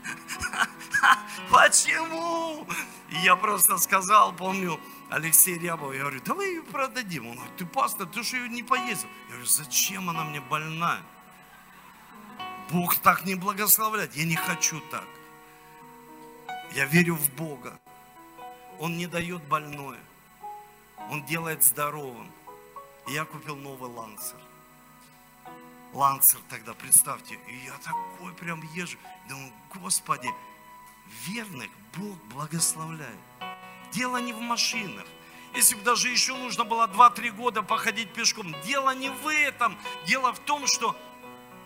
Почему? Я просто сказал, помню, Алексей Рябов, я говорю, давай ее продадим. Он говорит, ты пастор, ты же ее не поездил. Я говорю, зачем она мне больная? Бог так не благословляет. Я не хочу так. Я верю в Бога. Он не дает больное. Он делает здоровым. И я купил новый лансер. Лансер тогда, представьте. И я такой прям езжу. Думаю, Господи, верных Бог благословляет. Дело не в машинах. Если бы даже еще нужно было 2-3 года походить пешком, дело не в этом. Дело в том, что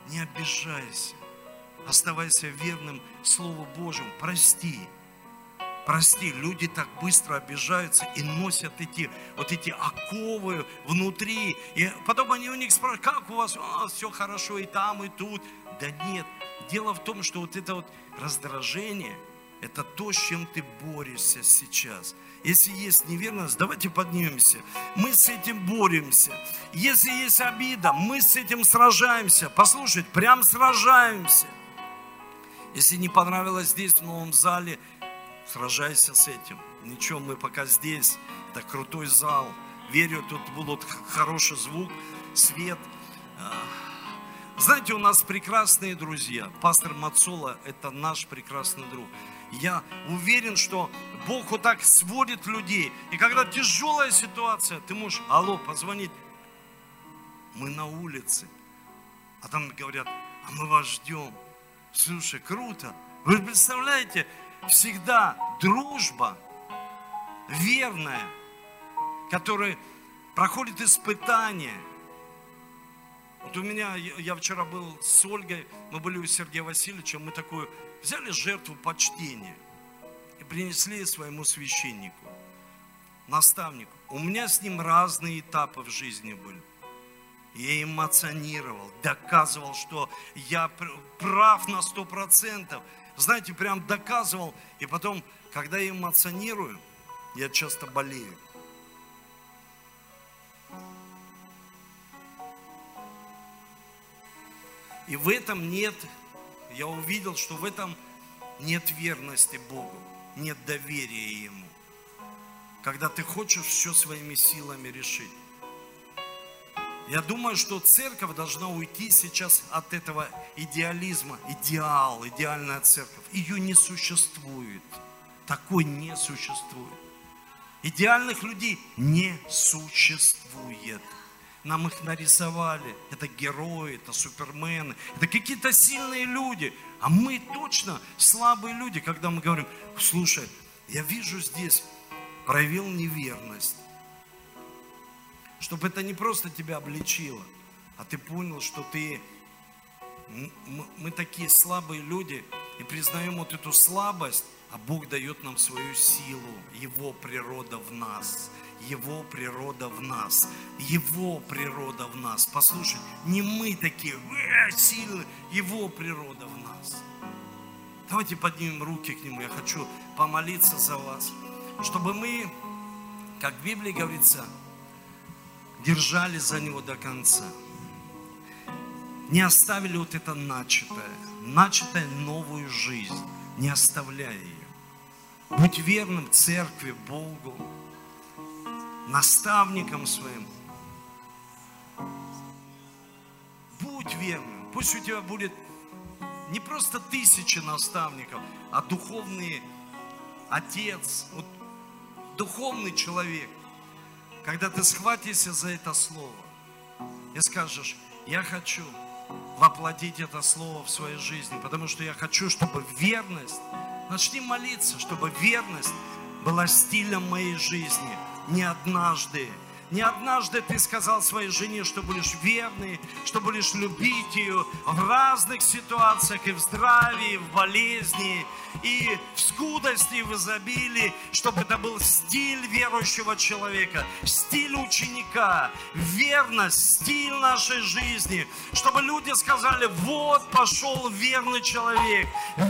не обижайся. Оставайся верным Слову Божьему. Прости. Прости, люди так быстро обижаются и носят эти, вот эти оковы внутри. И потом они у них спрашивают, как у вас? А, все хорошо и там, и тут. Да нет. Дело в том, что вот это вот раздражение, это то, с чем ты борешься сейчас. Если есть неверность, давайте поднимемся. Мы с этим боремся. Если есть обида, мы с этим сражаемся. Послушайте, прям сражаемся. Если не понравилось здесь, в новом зале, сражайся с этим. Ничего, мы пока здесь, это крутой зал. Верю, тут будет хороший звук, свет. А, знаете, у нас прекрасные друзья. Пастор Мацола – это наш прекрасный друг. Я уверен, что Бог вот так сводит людей. И когда тяжелая ситуация, ты можешь, алло, позвонить. Мы на улице. А там говорят, а мы вас ждем. Слушай, круто. Вы представляете, всегда дружба верная, которая проходит испытания. Вот у меня, я вчера был с Ольгой, мы были у Сергея Васильевича, мы такую взяли жертву почтения и принесли своему священнику, наставнику. У меня с ним разные этапы в жизни были. Я эмоционировал, доказывал, что я прав на сто процентов знаете, прям доказывал. И потом, когда я эмоционирую, я часто болею. И в этом нет, я увидел, что в этом нет верности Богу, нет доверия Ему. Когда ты хочешь все своими силами решить. Я думаю, что церковь должна уйти сейчас от этого идеализма. Идеал, идеальная церковь. Ее не существует. Такой не существует. Идеальных людей не существует. Нам их нарисовали. Это герои, это супермены, это какие-то сильные люди. А мы точно слабые люди, когда мы говорим, слушай, я вижу здесь, проявил неверность чтобы это не просто тебя обличило, а ты понял, что ты, мы такие слабые люди, и признаем вот эту слабость, а Бог дает нам свою силу, Его природа в нас. Его природа в нас. Его природа в нас. Послушай, не мы такие э, сильные, Его природа в нас. Давайте поднимем руки к Нему. Я хочу помолиться за вас, чтобы мы, как в Библии говорится, держались за Него до конца. Не оставили вот это начатое, начатое новую жизнь, не оставляя ее. Будь верным церкви, Богу, наставникам своим. Будь верным. Пусть у тебя будет не просто тысячи наставников, а духовный отец, вот, духовный человек, когда ты схватишься за это слово и скажешь, я хочу воплотить это слово в своей жизни, потому что я хочу, чтобы верность, начни молиться, чтобы верность была стилем моей жизни, не однажды, не однажды ты сказал своей жене, что будешь верный, что будешь любить ее в разных ситуациях, и в здравии, и в болезни, и в скудости, и в изобилии, чтобы это был стиль верующего человека, стиль ученика, верность, стиль нашей жизни, чтобы люди сказали, вот пошел верный человек,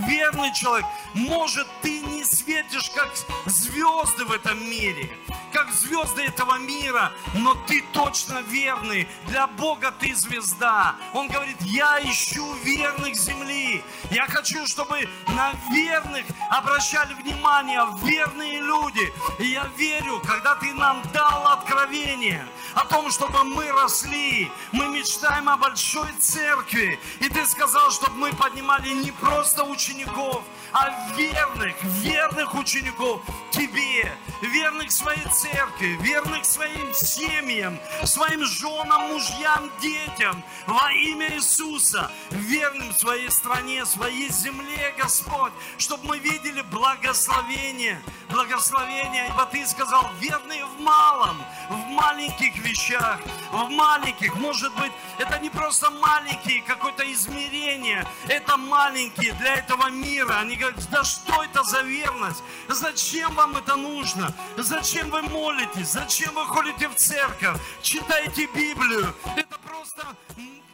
верный человек, может ты не светишь как звезды в этом мире, как звезды этого мира, но ты точно верный. Для Бога ты звезда. Он говорит, я ищу верных земли. Я хочу, чтобы на верных обращали внимание верные люди. И я верю, когда ты нам дал откровение о том, чтобы мы росли, мы мечтаем о большой церкви. И ты сказал, чтобы мы поднимали не просто учеников, а верных, верных учеников тебе, верных своей церкви, верных своим семьям, своим женам, мужьям, детям, во имя Иисуса, верным своей стране, своей земле, Господь, чтобы мы видели благословение, благословение, ибо Ты сказал, верные в малом, в маленьких вещах, в маленьких, может быть, это не просто маленькие какое-то измерение, это маленькие для этого мира. Они говорят, да что это за верность? Зачем вам это нужно? Зачем вы молитесь? Зачем вы ходите в церковь? Читаете Библию? Это просто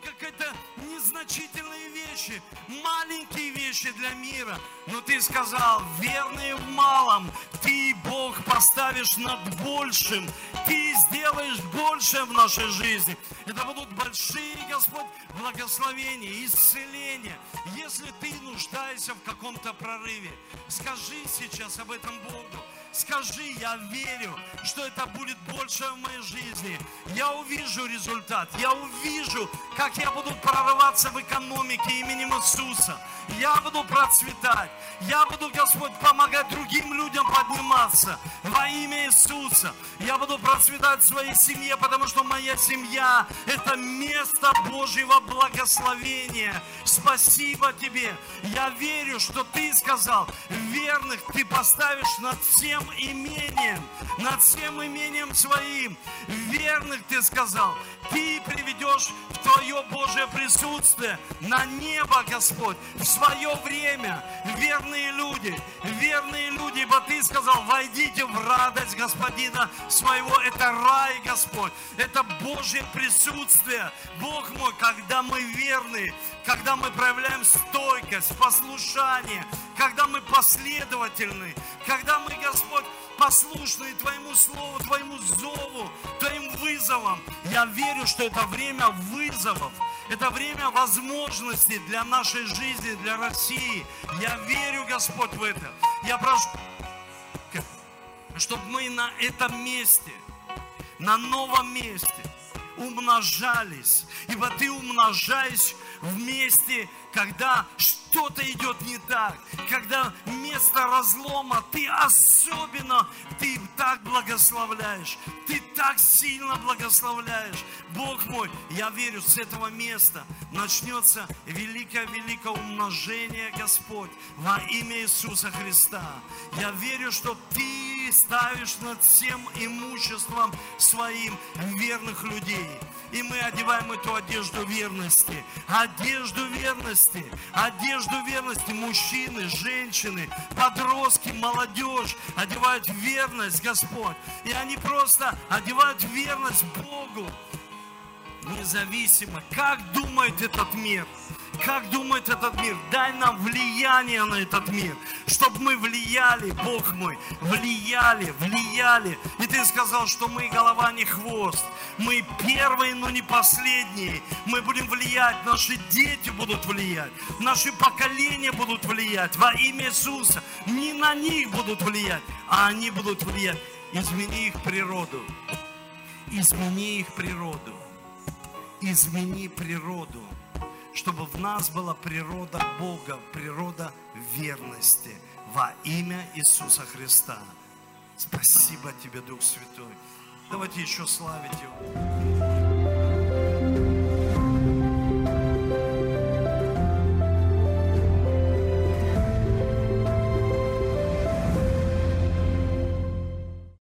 какая-то незначительные вещи, маленькие вещи для мира. Но ты сказал, верные в малом, ты, Бог, поставишь над большим. Ты сделаешь больше в нашей жизни. Это будут большие, Господь, благословения, исцеления. Если ты нуждаешься в каком-то прорыве, скажи сейчас об этом Богу. Скажи, я верю, что это будет больше в моей жизни. Я увижу результат. Я увижу, как я буду прорываться в экономике именем Иисуса. Я буду процветать. Я буду, Господь, помогать другим людям подниматься во имя Иисуса. Я буду процветать в своей семье, потому что моя семья – это место Божьего благословения. Спасибо Тебе. Я верю, что Ты сказал, верных Ты поставишь над всем имением, над всем имением своим. Верных Ты сказал, Ты приведешь в Твое Божье присутствие на небо, Господь, в свое время. Верные люди, верные люди, ибо Ты сказал, войдите в радость Господина своего. Это рай, Господь, это Божье присутствие. Бог мой, когда мы верны, когда мы проявляем стойкость, послушание, когда мы последовательны, когда мы, Господь, послушны Твоему Слову, Твоему зову, Твоим вызовам. Я верю, что это время вызовов, Это время возможностей для нашей жизни, для России. Я верю, Господь, в это. Я прошу, чтобы мы на этом месте, на новом месте умножались. Ибо ты умножаешь вместе, когда что-то идет не так, когда место разлома ты особенно, ты так благословляешь, ты так сильно благословляешь. Бог мой, я верю, с этого места начнется великое-великое умножение, Господь, во имя Иисуса Христа. Я верю, что Ты ставишь над всем имуществом своим верных людей. И мы одеваем эту одежду верности. Одежду верности. Одежду верности. Мужчины, женщины, подростки, молодежь одевают верность, Господь. И они просто одевают верность Богу. Независимо, как думает этот мир. Как думает этот мир? Дай нам влияние на этот мир, чтобы мы влияли, Бог мой, влияли, влияли. И ты сказал, что мы голова, не хвост. Мы первые, но не последние. Мы будем влиять, наши дети будут влиять, наши поколения будут влиять во имя Иисуса. Не на них будут влиять, а они будут влиять. Измени их природу. Измени их природу. Измени природу чтобы в нас была природа Бога, природа верности во имя Иисуса Христа. Спасибо тебе, Дух Святой. Давайте еще славить Его.